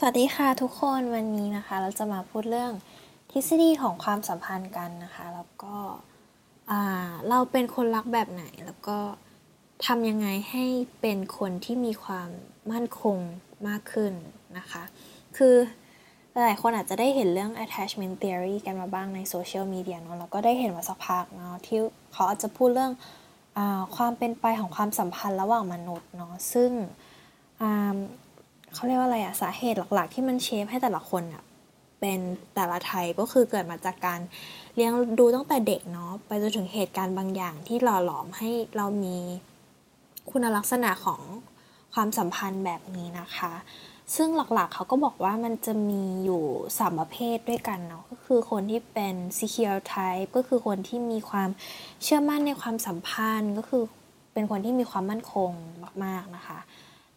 สวัสดีค่ะทุกคนวันนี้นะคะ เราจะมาพูดเรื่องทฤษฎีของความสัมพันธ์กันนะคะ แล้วก็เราเป็นคนรักแบบไหนแล้วก็ทำยังไงให้เป็นคนที่มีความมั่นคงมากขึ้นนะคะ คือ หลายคนอาจจะได้เห็นเรื่อง attachment theory กันมาบ้างในโซเชียลมีเดียเนาะแล้วก็ได้เห็นมาสักพักเนาะที่เขาอาจจะพูดเรื่องอความเป็นไปของความสัมพันธ์ระหว่างมนุษย์เนาะซึ่งเขาเรียกว่าอะไรอะสาเหตุหลักๆ ที่มันเชฟให้แต่ละคนอะเป็นแต่ละไทยก็คือเกิดมาจากการเลี้ยงดูตั้งแต่เด็กเนาะไปจนถึงเหตุการณ์บางอย่างที่หล่อหลอมให้เรามีคุณลักษณะของความสัมพันธ์แบบนี้นะคะ ซึ่งหลักๆเขาก็บอกว่ามันจะมีอยู่สามประเภทด้วยกันเนาะก็คือคนที่เป็น secure type ก็คือคนที่มีความเชื่อมั่นในความสัมพันธ์ ก็คือเป็นคนที่มีความมั่นคงมากๆนะคะ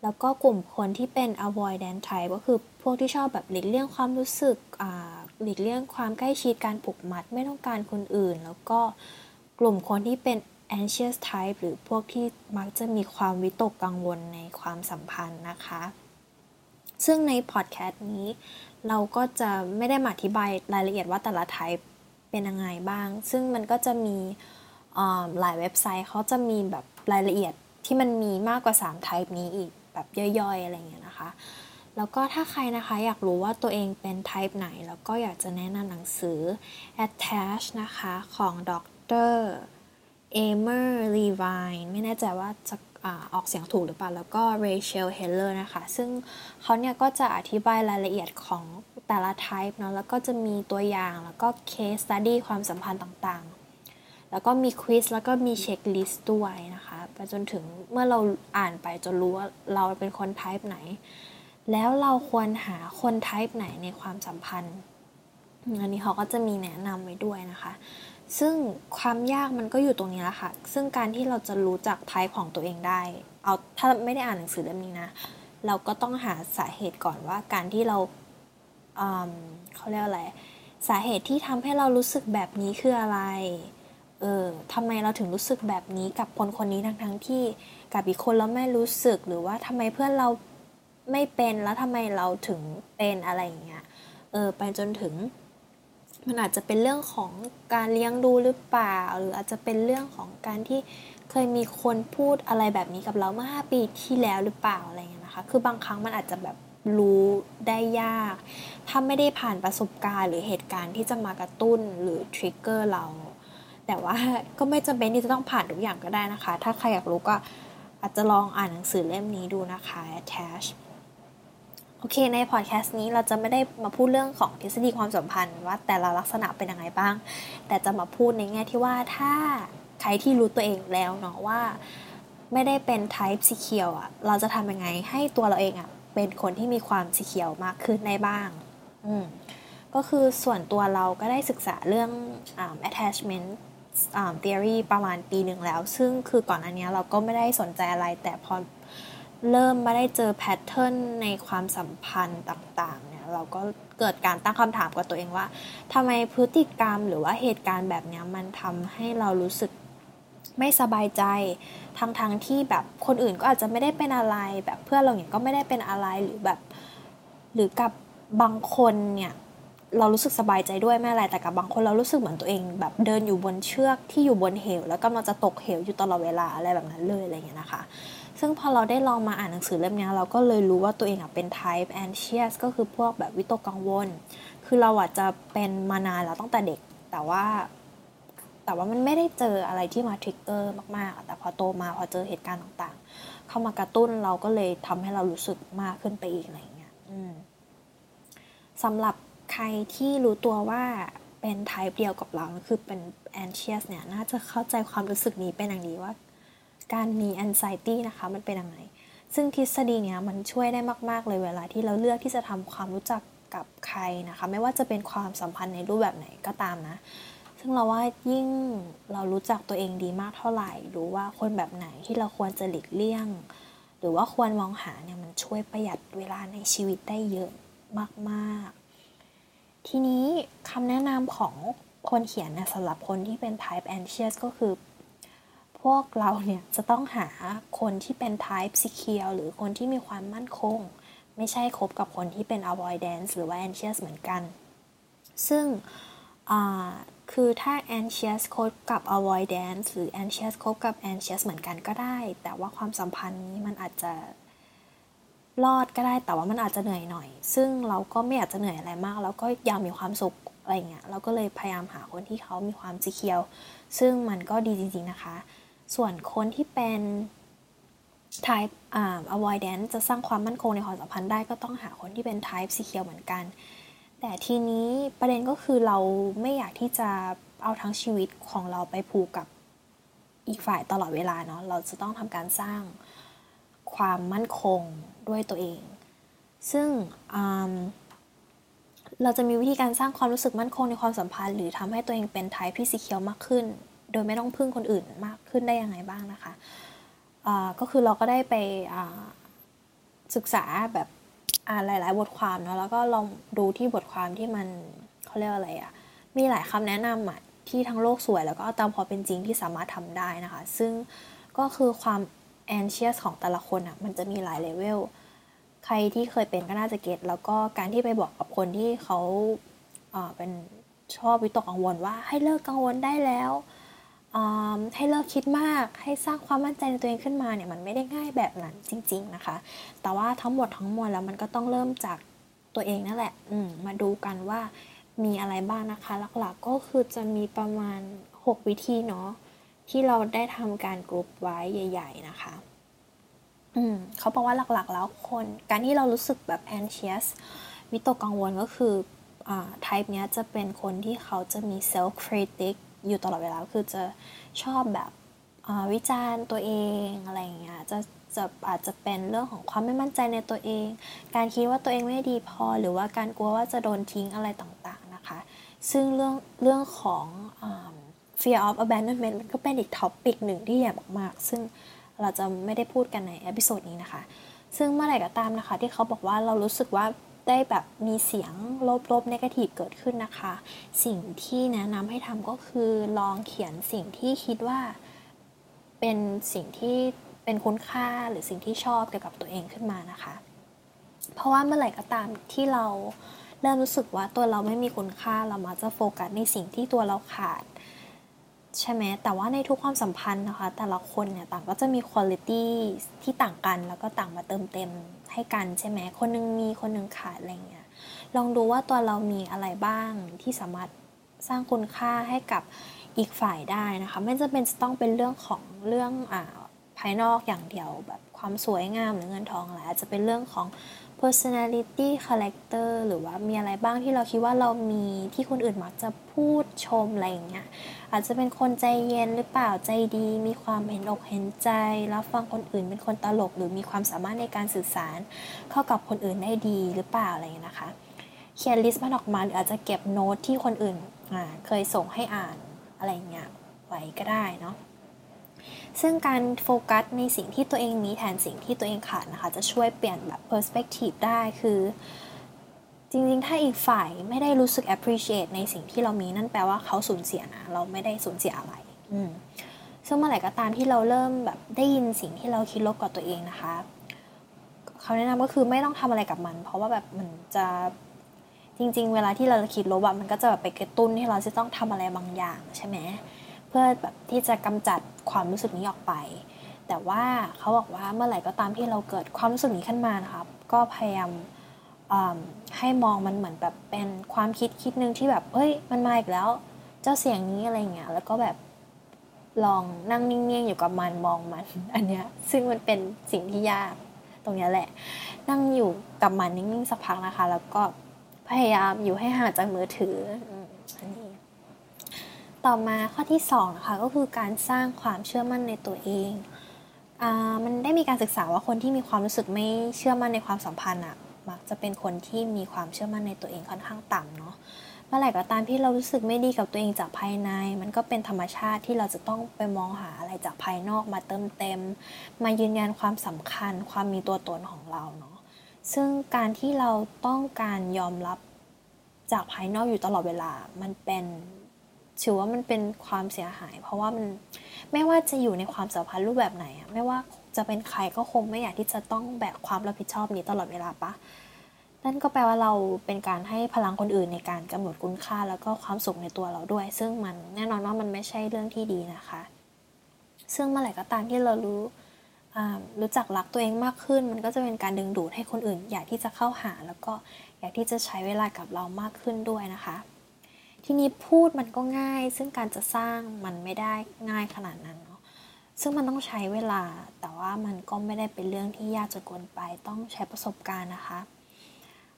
แล้วก็กลุ่มคนที่เป็น avoidant type ก็คือพวกที่ชอบแบบหลีกเลี่ยงความรู้สึกหลีกเลี่ยงความใกล้ชิดการผูกมัดไม่ต้องการคนอื่น แล้วก็กลุ่มคนที่เป็น anxious type หรือพวกที่มักจะมีความวิตกกังวลในความสัมพันธ์นะคะ ซึ่งในพอดแคสต์นี้ เราก็จะไม่ได้มาอธิบายรายละเอียดว่าแต่ละ type เป็นยังไงบ้าง ซึ่งมันก็จะมีหลายเว็บไซต์เขาจะมีแบบรายละเอียดที่มันมีมากกว่า3 type นี้อีกแบบย่อยๆอะไรเงี้ยนะคะ แล้วก็ถ้าใครนะคะอยากรู้ว่าตัวเองเป็น type ไหน แล้วก็อยากจะแนะนำหนังสือ attach นะคะของดรเอเมอร์ลีวายไม่แน่ใจว่าจะ ออกเสียงถูกหรือเปล่า แล้วก็ Rachel Heller นะคะ ซึ่งเขาเนี่ยก็จะอธิบายรายละเอียดของแต่ละ type เนาะแล้วก็จะมีตัวอย่างแล้วก็ case study ความสัมพันธ์ต่างๆ แล้วก็มีควิสแล้วก็มีเช็คลิสต์ด้วยนะคะไปจนถึงเมื่อเราอ่านไปจนรู้ว่าเราเป็นคน type ไหน แล้วเราควรหาคน type ไหนในความสัมพันธ์อันนี้เขาก็จะมีแนะนำไว้ด้วยนะคะ ซึ่งความยากมันก็อยู่ตรงนี้แหละค่ะ ซึ่งการที่เราจะรู้จักไทป์ของตัวเองได้ เอาถ้าไม่ได้อ่านหนังสือเล่มนี้นะ เราก็ต้องหาสาเหตุก่อนว่าการที่เราเขาเรียกอะไร สาเหตุที่ทำให้เรารู้สึกแบบนี้คืออะไร เออทำไมเราถึงรู้สึกแบบนี้กับคนคนนี้ทั้งทั้งที่กับอีกคนเราไม่รู้สึก หรือว่าทำไมเพื่อนเราไม่เป็นแล้วทำไมเราถึงเป็นอะไรอย่างเงี้ย เออ ไปจนถึง มันอาจจะเป็นเรื่องของการเลี้ยงดูหรือเปล่า หรืออาจจะเป็นเรื่องของการที่เคยมีคนพูดอะไรแบบนี้กับเราเมื่อ 5 ปีที่แล้วหรือเปล่าอะไรเงี้ยนะคะ คือบางครั้งมันอาจจะแบบรู้ได้ยาก ถ้าไม่ได้ผ่านประสบการณ์ หรือเหตุการณ์ที่จะมากระตุ้นหรือทริกเกอร์เรา แต่ว่าก็ไม่จำเป็นที่จะต้องผ่านทุกอย่างก็ได้นะคะ ถ้าใครอยากรู้ก็อาจจะลองอ่านหนังสือเล่มนี้ดูนะคะ attach โอเค ในพอดแคสต์นี้เราจะไม่ได้มาพูดเรื่องของทฤษฎีความสัมพันธ์ว่าแต่ละลักษณะเป็นยังไงบ้าง แต่จะมาพูดในแง่ที่ว่าถ้าใครที่รู้ตัวเองแล้วเนาะว่าไม่ได้เป็น type สีเขียวอะเราจะทำยังไงให้ตัวเราเองอะเป็นคนที่มีความสีเขียวมากขึ้นได้บ้าง อืมก็คือส่วนตัวเราก็ได้ศึกษาเรื่อง attachment theory ประมาณปีหนึ่งแล้ว ซึ่งคือก่อนอันนี้เราก็ไม่ได้สนใจอะไรแต่พอ เริ่มมาได้เจอแพทเทิร์นในความสัมพันธ์ต่างๆเนี่ยเราก็เกิดการตั้งคำถามกับตัวเองว่าทำไมพฤติกรรมหรือว่าเหตุการณ์แบบนี้มันทำให้เรารู้สึกไม่สบายใจทั้งๆทที่แบบคนอื่นก็อาจจะไม่ได้เป็นอะไร แบบเพื่อนเราเนี่ยก็ไม่ได้เป็นอะไรหรือแบบ หรือกับบางคนเนี่ยเรารู้สึกสบายใจด้วยไม่อะไรแต่กับบางคนเรารู้สึกเหมือนตัวเอง แบบเดินอยู่บนเชือกที่อยู่บนเหว แล้วก็มันจะตกเหวอยู่ตลอดเวลาอะไรแบบนั้นเลยอะไรเงี้ยนะคะ ซึ่งพอเราได้ลองมาอ่านหนังสือเล่มนี้เราก็เลยรู้ว่าตัวเองอะเป็น type anxious ก็คือพวกแบบวิตกกังวล คือเราอะจะเป็นมานานแล้วตั้งแต่เด็ก แต่ว่า แต่ว่ามันไม่ได้เจออะไรที่มาทริกเกอร์มากๆ แต่พอโตมาพอเจอเหตุการณ์ต่างๆ เข้ามากระตุ้นเราก็เลยทำให้เรารู้สึกมากขึ้นไปอีกอะไรเงี้ยสำหรับใครที่รู้ตัวว่าเป็น type เดียวกับเรา คือเป็น anxious เนี่ย น่าจะเข้าใจความรู้สึกนี้เป็นอย่างดีว่า การมี anxiety นะคะมันเป็นยังไง ซึ่งทฤษฎีเนี้ยมันช่วยได้มากๆเลยเวลาที่เราเลือกที่จะทำความรู้จักกับใครนะคะ ไม่ว่าจะเป็นความสัมพันธ์ในรูปแบบไหนก็ตามนะ ซึ่งเราว่ายิ่งเรารู้จักตัวเองดีมากเท่าไหร่ รู้ว่าคนแบบไหนที่เราควรจะหลีกเลี่ยง หรือว่าควรมองหาเนี่ยมันช่วยประหยัดเวลาในชีวิตได้เยอะมากๆ ทีนี้คำแนะนำของคนเขียนนะสำหรับคนที่เป็น type anxious ก็คือ พวกเราเนี่ยจะต้องหาคนที่เป็น type secure หรือคนที่มีความมั่นคง ไม่ใช่คบกับคนที่เป็น avoidance หรือว่า anxious เหมือนกัน ซึ่งคือถ้า anxious คบกับ avoidance หรือ anxious คบกับ anxious เหมือนกันก็ได้ แต่ว่าความสัมพันธ์นี้มันอาจจะรอดก็ได้แต่ว่ามันอาจจะเหนื่อยหน่อย ซึ่งเราก็ไม่อยากจะเหนื่อยอะไรมาก แล้วก็อยากมีความสุขอะไรเงี้ยเราก็เลยพยายามหาคนที่เขามีความสีเคียว ซึ่งมันก็ดีจริงๆนะคะ ส่วนคนที่เป็น type อ่า avoidance จะสร้างความมั่นคงในความสัมพันธ์ได้ก็ต้องหาคนที่เป็น type สีเคียวเหมือนกัน แต่ทีนี้ประเด็นก็คือเราไม่อยากที่จะเอาทั้งชีวิตของเราไปผูกกับอีกฝ่ายตลอดเวลาเนาะ เราจะต้องทำการสร้างความมั่นคงด้วยตัวเอง ซึ่งเราจะมีวิธีการสร้างความรู้สึกมั่นคงในความสัมพันธ์ หรือทำให้ตัวเองเป็นไทป์ที่สีเขียวมากขึ้น โดยไม่ต้องพึ่งคนอื่นมากขึ้นได้ยังไงบ้างนะคะก็คือเราก็ได้ไปศึกษาแบบอ่านหลาย ๆ บทความเนาะแล้วก็ลองดูที่บทความที่มันเขาเรียกอะไรอะมีหลายคำแนะนำอะที่ทั้งโลกสวยแล้วก็ตามพอเป็นจริงที่สามารถทำได้นะคะ ซึ่งก็คือความแอนเชียสของแต่ละคนอะ่ะมันจะมีหลายเลเวลใครที่เคยเป็นก็น่าจะเก็ตแล้วก็การที่ไปบอกกับคนที่เขาเป็นชอบวิตกกังวลว่าให้เลิกกังวลได้แล้ว ให้เลิกคิดมาก ให้สร้างความมั่นใจในตัวเองขึ้นมาเนี่ยมันไม่ได้ง่ายแบบนั้นจริง ๆนะคะ แต่ว่าทั้งหมดทั้งมวลแล้วมันก็ต้องเริ่มจากตัวเองนั่นแหละมาดูกันว่ามีอะไรบ้างนะคะ หลักๆก็คือจะมีประมาณ 6 วิธีเนาะที่เราได้ทำการกรุ๊ปไว้ใหญ่ ๆ นะคะ อืมเขาบอกว่าหลักๆ แล้วคน การที่เรารู้สึกแบบ anxious วิตกกังวลก็คือ อ่า type เนี้ยจะเป็นคนที่เขาจะมี self critic อยู่ตลอดเวลาคือจะชอบแบบวิจารณ์ตัวเองอะไรอย่างเงี้ยจะจะอาจจะเป็นเรื่องของความไม่มั่นใจในตัวเอง การคิดว่าตัวเองไม่ดีพอ หรือว่าการกลัวว่าจะโดนทิ้งอะไรต่างๆนะคะ ซึ่งเรื่องเรื่องของอ fear of abandonment มันก็เป็นอีก topic หนึ่งที่ใหญ่มากๆ ซึ่งเราจะไม่ได้พูดกันใน episode นี้นะคะ ซึ่งเมื่อไหร่ก็ตามนะคะ ที่เขาบอกว่าเรารู้สึกว่า ได้แบบมีเสียงลบๆ negative เกิดขึ้นนะคะ สิ่งที่แนะนำให้ทำก็คือลองเขียนสิ่งที่คิดว่าเป็นสิ่งที่เป็นคุณค่าหรือสิ่งที่ชอบเกี่ยวกับตัวเองขึ้นมานะคะ เพราะว่าเมื่อไหร่ก็ตามที่เราเริ่มรู้สึกว่าตัวเราไม่มีคุณค่าเรามาจะโฟกัสในสิ่งที่ตัวเราขาด ใช่ไหมแต่ว่าในทุกความสัมพันธ์นะคะ แต่ละคนเนี่ยต่างก็จะมีคุณลิตี้ที่ต่างกันแล้วก็ต่างมาเติมเต็มให้กันใช่ไหมคนนึงมีคนนึงขาดอะไรเงี้ยลองดูว่าตัวเรามีอะไรบ้างที่สามารถสร้างคุณค่าให้กับอีกฝ่ายได้นะคะ ไม่จำเป็นจะต้องเป็นเรื่องของเรื่องอ่าภายนอกอย่างเดียวแบบความสวยงามหรือเงินทองอะไรอาจจะเป็นเรื่องของ personality character หรือว่ามีอะไรบ้างที่เราคิดว่าเรามีที่คนอื่นมักจะพูดชมอะไรอย่างเงี้ยอาจจะเป็นคนใจเย็นหรือเปล่าใจดี มีความเห็นอกเห็นใจรับฟังคนอื่นเป็นคนตลก หรือมีความสามารถในการสื่อสารเข้ากับคนอื่นได้ดีหรือเปล่าอะไรอย่างเงี้ยนะคะ เขียนลิสต์มันออกมาหรืออาจจะเก็บโน้ตที่คนอื่นเคยส่งให้อ่านอะไรเงี้ยไว้ก็ได้เนาะ ซึ่งการโฟกัสในสิ่งที่ตัวเองมีแทนสิ่งที่ตัวเองขาดนะคะ จะช่วยเปลี่ยนแบบ perspective ได้คือ จริงๆ ถ้าอีกฝ่ายไม่ได้รู้สึก appreciate ในสิ่งที่เรามีนั่นแปลว่าเขาสูญเสียนะ เราไม่ได้สูญเสียอะไรอืมซึ่งเมื่อไหร่ก็ตามที่เราเริ่มแบบได้ยินสิ่งที่เราคิดลบกับตัวเองนะคะเขาแนะนำก็คือไม่ต้องทำอะไรกับมัน เพราะว่าแบบมันจะจริง ๆ เวลาที่เราคิดลบอะมันก็จะแบบไปกระตุ้นให้เราจะต้องทำอะไรบางอย่างใช่ไหม เพื่อแบบที่จะกำจัดความรู้สึกนี้ออกไป แต่ว่าเขาบอกว่าเมื่อไหร่ก็ตามที่เราเกิดความรู้สึกนี้ขึ้นมานะครับ ก็พยายามให้มองมันเหมือนแบบเป็นความคิดคิดนึงที่แบบเฮ้ยมันมาอีกแล้ว เจ้าเสียงนี้อะไรเงี้ยแล้วก็แบบลองนั่งนิ่งๆอยู่กับมันมองมันอันเนี้ยซึ่งมันเป็นสิ่งที่ยากตรงนี้แหละ นั่งอยู่กับมันนิ่งๆสักพักนะคะ แล้วก็พยายามอยู่ให้ห่างจากมือถืออันนี้ ต่อมาข้อที่2นะคะก็คือการสร้างความเชื่อมั่นในตัวเองอมันได้มีการศึกษาว่าคนที่มีความรู้สึกไม่เชื่อมั่นในความสัมพันธ์อะมักจะเป็นคนที่มีความเชื่อมั่นในตัวเองค่อนข้างต่ำเนาะเมื่อไหร่ก็ตามที่เรารู้สึกไม่ดีกับตัวเองจากภายใน มันก็เป็นธรรมชาติที่เราจะต้องไปมองหาอะไรจากภายนอกมาเติมเต็ม มายืนยันความสำคัญ ความมีตัวตนของเราเนาะซึ่งการที่เราต้องการยอมรับจากภายนอกอยู่ตลอดเวลา มันเป็น ถือว่ามันเป็นความเสียหาย เพราะว่ามันไม่ว่าจะอยู่ในความสัมพันธ์รูปแบบไหนอะไม่ว่าจะเป็นใครก็คงไม่อยากที่จะต้องแบกความรับผิดชอบนี้ตลอดเวลาปะนั่นก็แปลว่าเราเป็นการให้พลังคนอื่นในการกำหนดคุณค่าแล้วก็ความสุขในตัวเราด้วย ซึ่งมันแน่นอนว่ามันไม่ใช่เรื่องที่ดีนะคะ ซึ่งเมื่อไหร่ก็ตามที่เรารู้รู้จักรักตัวเองมากขึ้น มันก็จะเป็นการดึงดูดให้คนอื่น อยากที่จะเข้าหา แล้วก็อยากที่จะใช้เวลากับเรามากขึ้นด้วยนะคะ ทีนี้พูดมันก็ง่าย ซึ่งการจะสร้างมันไม่ได้ง่ายขนาดนั้นเนาะซึ่งมันต้องใช้เวลา แต่ว่ามันก็ไม่ได้เป็นเรื่องที่ยากจนเกินไป ต้องใช้ประสบการณ์นะคะ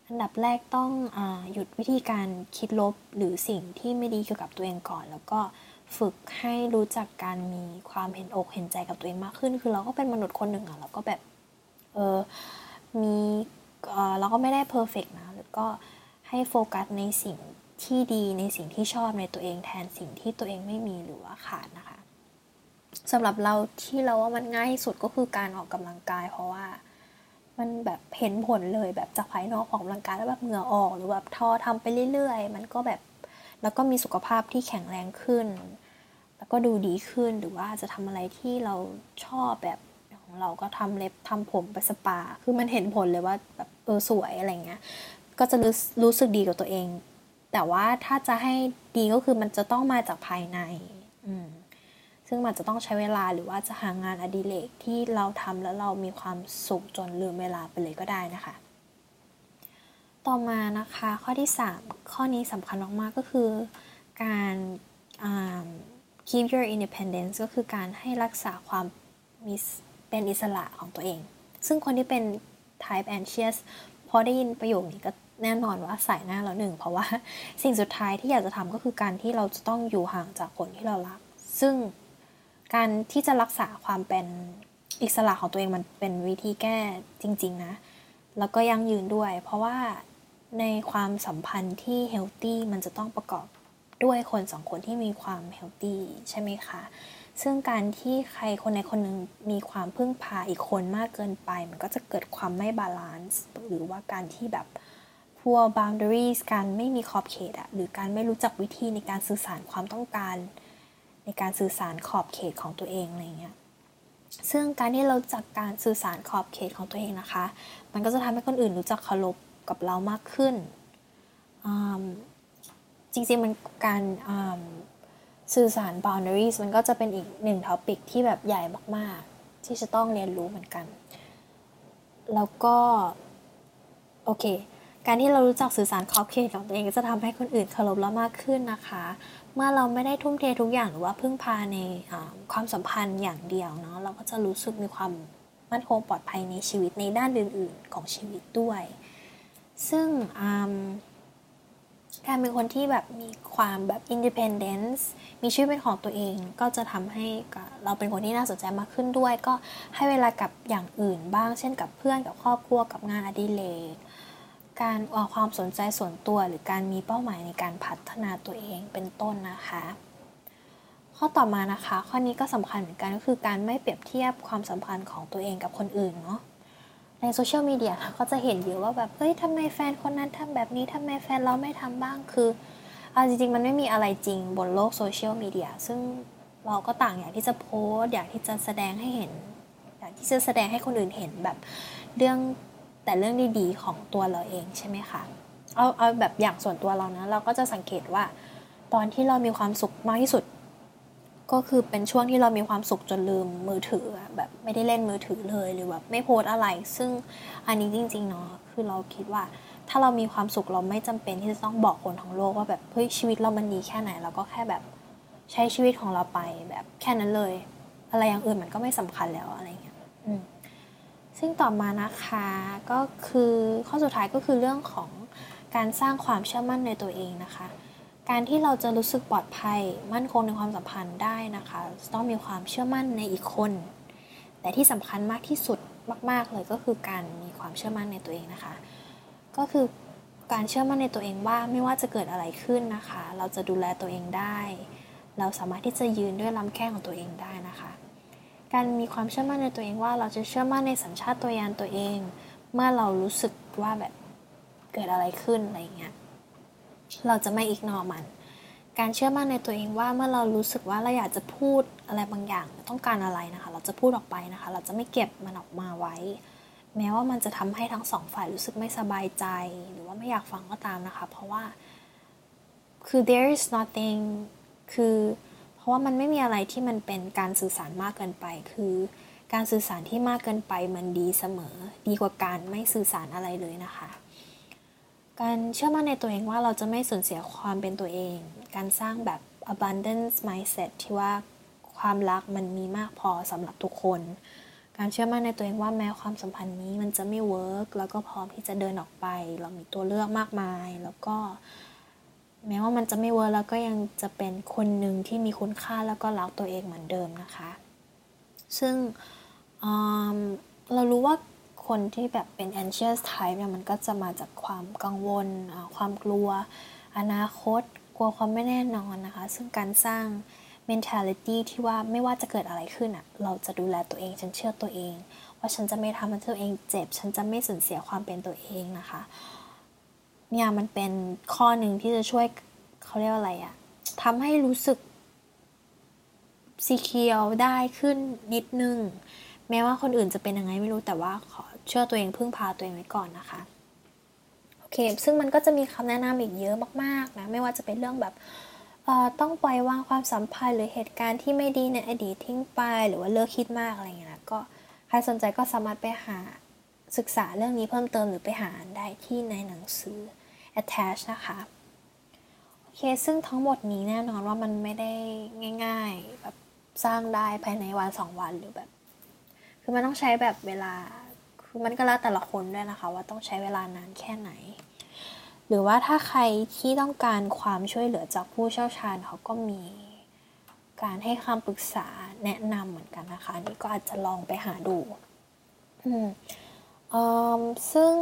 อันดับแรกต้องอหยุดวิธีการคิดลบหรือสิ่งที่ไม่ดีเกี่ยวกับตัวเองก่อน แล้วก็ฝึกให้รู้จักการมีความเห็นอกเห็นใจกับตัวเองมากขึ้น คือเราก็เป็นมนุษย์คนหนึ่งอะเราก็แบบเออมีเราก็ไม่ได้ perfect นะแล้วก็ให้โฟกัสในสิ่ง ที่ดีในสิ่งที่ชอบในตัวเองแทนสิ่งที่ตัวเองไม่มีหรือว่าขาดนะคะสำหรับเราที่เราว่ามันง่ายที่สุดก็คือการออกกำลังกาย เพราะว่ามันแบบเห็นผลเลยแบบจากภายนอกออกกำลังกายแล้วแบบเหงื่อออก หรือแบบทอทำไปเรื่อยๆ มันก็แบบแล้วก็มีสุขภาพที่แข็งแรงขึ้น แล้วก็ดูดีขึ้นหรือว่าจะทำอะไรที่เราชอบแบบของเราก็ทำเล็บทำผมไปสปา คือมันเห็นผลเลยว่าแบบเออสวยอะไรเงี้ยก็จะรู้รู้สึกดีกับตัวเอง แต่ว่าถ้าจะให้ดีก็คือมันจะต้องมาจากภายใน ซึ่งมันจะต้องใช้เวลาหรือว่าจะหางานอดิเรกที่เราทำแล้วเรามีความสุขจนลืมเวลาไปเลยก็ได้นะคะ ต่อมานะคะข้อที่ 3 ข้อนี้สำคัญมากๆก็คือการ keep your independence ก็คือการให้รักษาความมีเป็นอิสระของตัวเอง ซึ่งคนที่เป็น type anxious พอได้ยินประโยคนี้ก็ แน่นอนว่าใส่หน้าแล้วหนึ่งเพราะว่าสิ่งสุดท้ายที่อยากจะทำก็คือการที่เราจะต้องอยู่ห่างจากคนที่เรารัก ซึ่งการที่จะรักษาความเป็นอิสระของตัวเองมันเป็นวิธีแก้จริง ๆ นะ แล้วก็ยั่งยืนด้วย เพราะว่าในความสัมพันธ์ที่ healthy มันจะต้องประกอบด้วยคนสองคนที่มีความ healthy ใช่ไหมคะ ซึ่งการที่ใครคนในคนหนึ่งมีความพึ่งพาอีกคนมากเกินไป มันก็จะเกิดความไม่ balance หรือว่าการที่แบบ poor boundaries การไม่มีขอบเขตอะหรือการไม่รู้จักวิธีในการสื่อสารความต้องการ ในการสื่อสารขอบเขตของตัวเองอะไรเงี้ยซึ่งการที่เราจักการสื่อสารขอบเขตของตัวเองนะคะ มันก็จะทำให้คนอื่นรู้จักเคารพกับเรามากขึ้น จริงๆมันการสื่อสาร boundaries มันก็จะเป็นอีกหนึ่งท็อปิกที่แบบใหญ่มากๆ ที่จะต้องเรียนรู้เหมือนกัน แล้วก็ โอเค การที่เรารู้จักสื่อสารขอบเขตของตัวเองก็จะทำให้คนอื่นเคารพเรามากขึ้นนะคะ เมื่อเราไม่ได้ทุ่มเททุกอย่างหรือว่าพึ่งพาในความสัมพันธ์อย่างเดียวเนาะเราก็จะรู้สึกมีความมั่นคงปลอดภัยในชีวิตในด้านอื่น ๆ ของชีวิตด้วย ซึ่งการเป็นคนที่แบบมีความแบบ independence มีชีวิตเป็นของตัวเองก็จะทำให้เราเป็นคนที่น่าสนใจมากขึ้นด้วย ก็ให้เวลากับอย่างอื่นบ้าง เช่นกับเพื่อนกับครอบครัวกับงานอดิเรก การออกความสนใจส่วนตัว หรือการมีเป้าหมายในการพัฒนาตัวเองเป็นต้นนะคะ ข้อต่อมานะคะ ข้อนี้ก็สำคัญเหมือนกันก็คือการไม่เปรียบเทียบความสัมพันธ์ของตัวเองกับคนอื่นเนาะในโซเชียลมีเดียก็จะเห็นเยอะว่าแบบเฮ้ยทำไมแฟนคนนั้นทำแบบนี้ทำไมแฟนเราไม่ทำบ้างคือเอาจริงๆมันไม่มีอะไรจริงบนโลกโซเชียลมีเดียซึ่งเราก็ต่างอยากที่จะโพสอยากที่จะแสดงให้เห็น อยากที่จะแสดงให้คนอื่นเห็นแบบเรื่อง แต่เรื่องดีๆของตัวเราเองใช่ไหมคะเอาเอาแบบอย่างส่วนตัวเรานะเราก็จะสังเกตว่า ตอนที่เรามีความสุขมากที่สุด ก็คือเป็นช่วงที่เรามีความสุขจนลืมมือถือแบบไม่ได้เล่นมือถือเลยหรือแบบไม่โพสอะไร ซึ่งอันนี้จริงๆเนาะคือเราคิดว่าถ้าเรามีความสุขเราไม่จำเป็นที่จะต้องบอกคนทั้งโลกว่าแบบเฮ้ยชีวิตเรามันดีแค่ไหนเราก็แค่แบบใช้ชีวิตของเราไปแบบแค่นั้นเลย อะไรอย่างอื่นมันก็ไม่สำคัญแล้วอะไร ซึ่งต่อมานะคะก็คือข้อสุดท้ายก็คือเรื่องของการสร้างความเชื่อมั่นในตัวเองนะคะ การที่เราจะรู้สึกปลอดภัยมั่นคงในความสัมพันธ์ได้นะคะ ต้องมีความเชื่อมั่นในอีกคน แต่ที่สำคัญมากที่สุดมาก ๆ เลยก็คือการมีความเชื่อมั่นในตัวเองนะคะ ก็คือการเชื่อมั่นในตัวเองว่าไม่ว่าจะเกิดอะไรขึ้นนะคะ เราจะดูแลตัวเองได้ เราสามารถที่จะยืนด้วยลำแข้งของตัวเองได้นะคะ การมีความเชื่อมั่นในตัวเองว่าเราจะเชื่อมั่นในสัญชาติตัวยานตัวเอง เมื่อเรารู้สึกว่าแบบเกิดอะไรขึ้นอะไรเงี้ยเราจะไม่อีกนอมัน การเชื่อมั่นในตัวเองว่าเมื่อเรารู้สึกว่าเราอยากจะพูดอะไรบางอย่างต้องการอะไรนะคะ เราจะพูดออกไปนะคะ เราจะไม่เก็บมันออกมาไว้ แม้ว่ามันจะทำให้ทั้งสองฝ่ายรู้สึกไม่สบายใจ หรือว่าไม่อยากฟังก็ตามนะคะ เพราะว่าคือ there is nothing คือ ราะว่ามันไม่มีอะไรที่มันเป็นการสื่อสารมากเกินไป คือการสื่อสารที่มากเกินไปมันดีเสมอ ดีกว่าการไม่สื่อสารอะไรเลยนะคะ การเชื่อมั่นในตัวเองว่าเราจะไม่สูญเสียความเป็นตัวเอง การสร้างแบบ abundance mindset ที่ว่าความรักมันมีมากพอสำหรับทุกคน การเชื่อมั่นในตัวเองว่าแม้ความสัมพันธ์นี้มันจะไม่ work แล้วก็พร้อมที่จะเดินออกไป เรามีตัวเลือกมากมาย แล้วก็ แม้ว่ามันจะไม่ work แล้วก็ยังจะเป็นคนหนึ่งที่มีคุณค่าแล้วก็รักตัวเองเหมือนเดิมนะคะ ซึ่งเรารู้ว่าคนที่แบบเป็น anxious type เนี่ยมันก็จะมาจากความกังวล ความกลัว อนาคต กลัวความไม่แน่นอนนะคะ ซึ่งการสร้าง mentality ที่ว่าไม่ว่าจะเกิดอะไรขึ้นอะ เราจะดูแลตัวเอง ฉันเชื่อตัวเอง ว่าฉันจะไม่ทำให้ตัวเองเจ็บ ฉันจะไม่สูญเสียความเป็นตัวเองนะคะ เนี่ยมันเป็นข้อหนึ่งที่จะช่วยเขาเรียกว่าอะไรอะทำให้รู้สึกซีเคียวได้ขึ้นนิดนึง แม้ว่าคนอื่นจะเป็นยังไงไม่รู้แต่ว่าขอเชื่อตัวเองพึ่งพาตัวเองไว้ก่อนนะคะโอเค ซึ่งมันก็จะมีคำแนะนำอีกเยอะมากๆนะไม่ว่าจะเป็นเรื่องแบบต้องปล่อยวางความสัมพันธ์หรือเหตุการณ์ที่ไม่ดีในอดีตทิ้งไป หรือว่าเลิกคิดมากอะไรอย่างเงี้ยนะก็ใครสนใจก็สามารถไปหาศึกษาเรื่องนี้เพิ่มเติมหรือไปหาได้ที่ในหนังสือ attach นะคะโอเคซึ่งทั้งหมดนี้แน่นอนว่ามันไม่ได้ง่าย ๆ แบบสร้างได้ภายในวันสองวันหรือแบบ คือมันต้องใช้แบบเวลาคือมันก็แล้วแต่ละคนด้วยนะคะ ว่าต้องใช้เวลานานแค่ไหน หรือว่าถ้าใครที่ต้องการความช่วยเหลือจากผู้เชี่ยวชาญเขาก็มีการให้คำปรึกษาแนะนำเหมือนกันนะคะ นี่ก็อาจจะลองไปหาดู อืมซึ่ง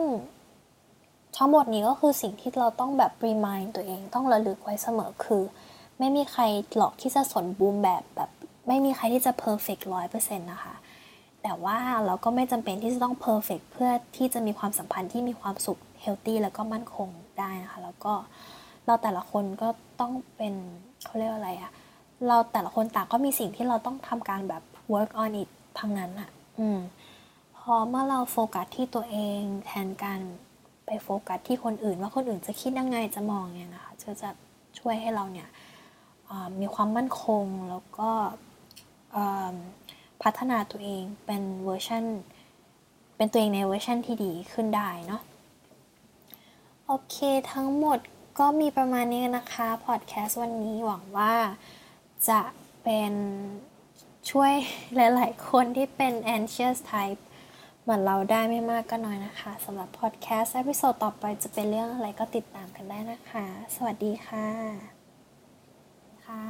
ทั้งหมดนี้ก็คือสิ่งที่เราต้องแบบ remind ตัวเองต้องระลึกไว้เสมอคือ ไม่มีใครหรอกที่จะสมบูรณ์แบบแบบ ไม่มีใครที่จะ perfect ร้อยเปอร์เซ็นต์นะคะ แต่ว่าเราก็ไม่จำเป็นที่จะต้อง perfect เพื่อที่จะมีความสัมพันธ์ที่มีความสุข healthy แล้วก็มั่นคงได้นะคะ แล้วก็เราแต่ละคนก็ต้องเป็นเขาเรียกอะไรอะเราแต่ละคนต่างก็มีสิ่งที่เราต้องทำการแบบ work on it ทั้งนั้นอะอืมพอเมื่อเราโฟกัสที่ตัวเองแทนการ ไปโฟกัสที่คนอื่น ว่าคนอื่นจะคิดยังไงจะมองไงนะคะจะจะช่วยให้เราเนี่ยมีความมั่นคงแล้วก็พัฒนาตัวเองเป็นเวอร์ชันเป็นตัวเองในเวอร์ชันที่ดีขึ้นได้เนาะโอเคทั้งหมดก็มีประมาณนี้นะคะพอดแคสต์วันนี้หวังว่าจะเป็นช่วยหลาย ๆ คนที่เป็น anxious type เหมือนเราได้ไม่มากก็น้อยนะคะสำหรับพอดแคสต์ episode ต่อไปจะเป็นเรื่องอะไรก็ติดตามกันได้นะคะ สวัสดีค่ะ ค่ะ